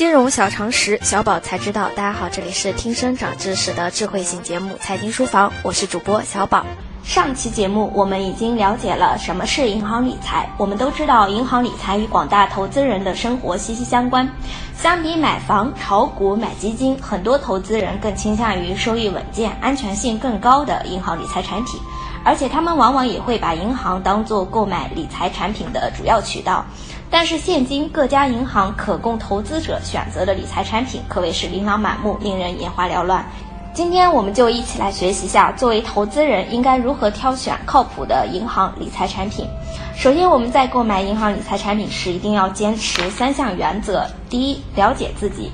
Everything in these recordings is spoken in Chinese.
金融小常识，小宝才知道。大家好，这里是听声长知识的智慧型节目《财经书房》，我是主播小宝。上期节目我们已经了解了什么是银行理财。我们都知道，银行理财与广大投资人的生活息息相关。相比买房、炒股、买基金，很多投资人更倾向于收益稳健、安全性更高的银行理财产品，而且他们往往也会把银行当做购买理财产品的主要渠道。但是，现今各家银行可供投资者选择的理财产品可谓是琳琅满目，令人眼花缭乱。今天我们就一起来学习一下，作为投资人应该如何挑选靠谱的银行理财产品。首先，我们在购买银行理财产品时，一定要坚持三项原则：第一，了解自己，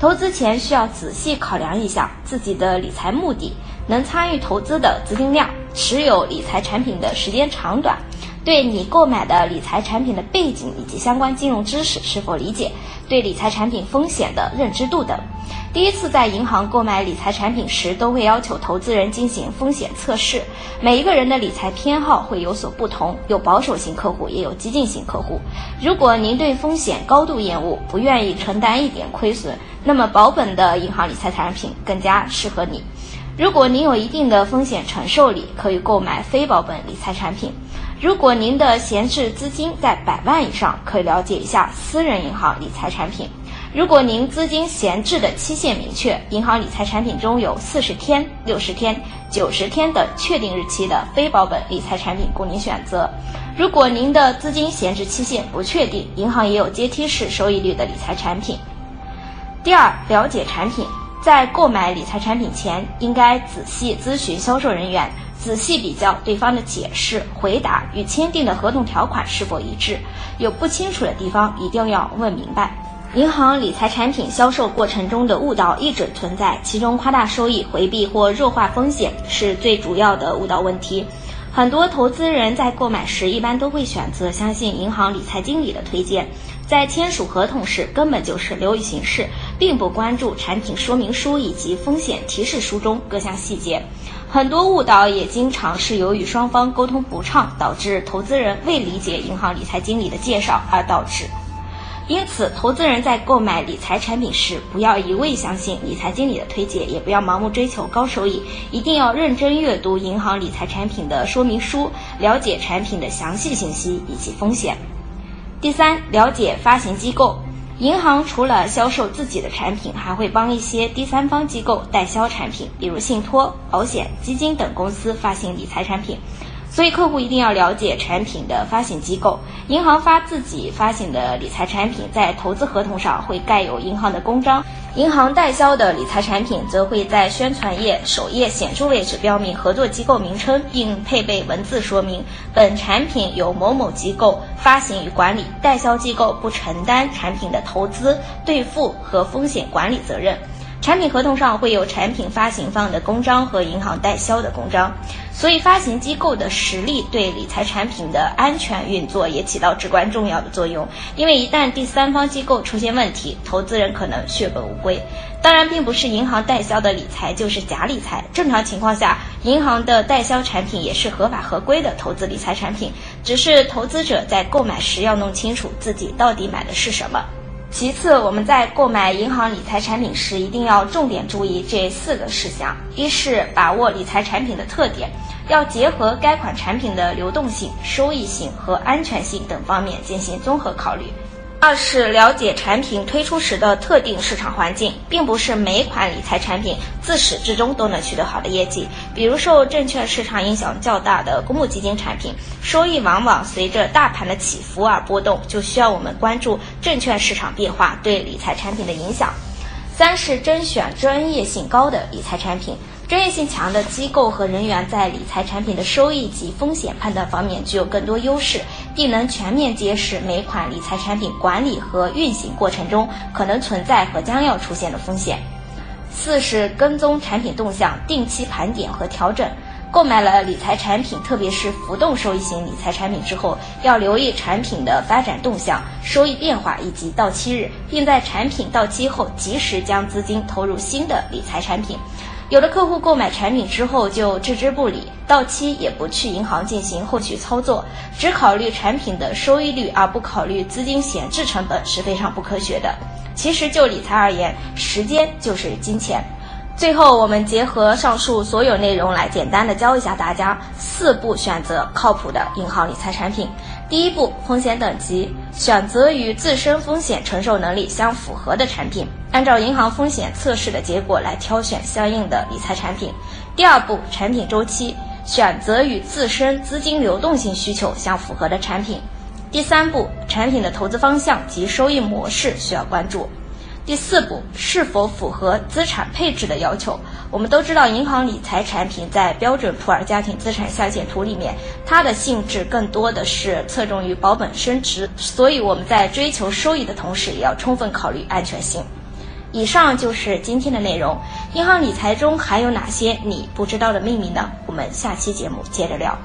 投资前需要仔细考量一下自己的理财目的、能参与投资的资金量、持有理财产品的时间长短。对你购买的理财产品的背景以及相关金融知识是否理解，对理财产品风险的认知度等。第一次在银行购买理财产品时，都会要求投资人进行风险测试。每一个人的理财偏好会有所不同，有保守型客户，也有激进型客户。如果您对风险高度厌恶，不愿意承担一点亏损，那么保本的银行理财产品更加适合你。如果您有一定的风险承受力，可以购买非保本理财产品。如果您的闲置资金在百万以上，可以了解一下私人银行理财产品。如果您资金闲置的期限明确，银行理财产品中有四十天、六十天、九十天等确定日期的非保本理财产品供您选择。如果您的资金闲置期限不确定，银行也有阶梯式收益率的理财产品。第二，了解产品，在购买理财产品前，应该仔细咨询销售人员。仔细比较对方的解释、回答与签订的合同条款是否一致，有不清楚的地方一定要问明白。银行理财产品销售过程中的误导一直存在，其中夸大收益、回避或弱化风险是最主要的误导问题。很多投资人在购买时一般都会选择相信银行理财经理的推荐，在签署合同时根本就是流于形式，并不关注产品说明书以及风险提示书中各项细节。很多误导也经常是由于双方沟通不畅，导致投资人未理解银行理财经理的介绍而导致。因此，投资人在购买理财产品时，不要一味相信理财经理的推荐，也不要盲目追求高收益，一定要认真阅读银行理财产品的说明书，了解产品的详细信息以及风险。第三，了解发行机构。银行除了销售自己的产品，还会帮一些第三方机构代销产品，比如信托、保险、基金等公司发行理财产品。所以，客户一定要了解产品的发行机构。银行发自己发行的理财产品，在投资合同上会盖有银行的公章。银行代销的理财产品则会在宣传页首页显著位置标明合作机构名称，并配备文字说明：本产品由某某机构发行与管理，代销机构不承担产品的投资、兑付和风险管理责任。产品合同上会有产品发行方的公章和银行代销的公章，所以发行机构的实力对理财产品的安全运作也起到至关重要的作用。因为一旦第三方机构出现问题，投资人可能血本无归。当然，并不是银行代销的理财就是假理财，正常情况下，银行的代销产品也是合法合规的投资理财产品，只是投资者在购买时要弄清楚自己到底买的是什么。其次，我们在购买银行理财产品时，一定要重点注意这四个事项：一是把握理财产品的特点，要结合该款产品的流动性、收益性和安全性等方面进行综合考虑。二是了解产品推出时的特定市场环境，并不是每款理财产品自始至终都能取得好的业绩。比如受证券市场影响较大的公募基金产品，收益往往随着大盘的起伏而波动，就需要我们关注证券市场变化对理财产品的影响。三是甄选专业性高的理财产品。专业性强的机构和人员在理财产品的收益及风险判断方面具有更多优势，并能全面揭示每款理财产品管理和运行过程中可能存在和将要出现的风险。四是跟踪产品动向，定期盘点和调整。购买了理财产品，特别是浮动收益型理财产品之后，要留意产品的发展动向、收益变化以及到期日，并在产品到期后及时将资金投入新的理财产品。有的客户购买产品之后就置之不理，到期也不去银行进行后续操作，只考虑产品的收益率而不考虑资金闲置成本是非常不科学的。其实就理财而言，时间就是金钱。最后，我们结合上述所有内容来简单的教一下大家四步选择靠谱的银行理财产品。第一步，风险等级，选择与自身风险承受能力相符合的产品，按照银行风险测试的结果来挑选相应的理财产品。第二步，产品周期，选择与自身资金流动性需求相符合的产品。第三步，产品的投资方向及收益模式需要关注。第四步，是否符合资产配置的要求？我们都知道，银行理财产品在标准普尔家庭资产下限图里面，它的性质更多的是侧重于保本升值，所以我们在追求收益的同时，也要充分考虑安全性。以上就是今天的内容。银行理财中还有哪些你不知道的秘密呢？我们下期节目接着聊。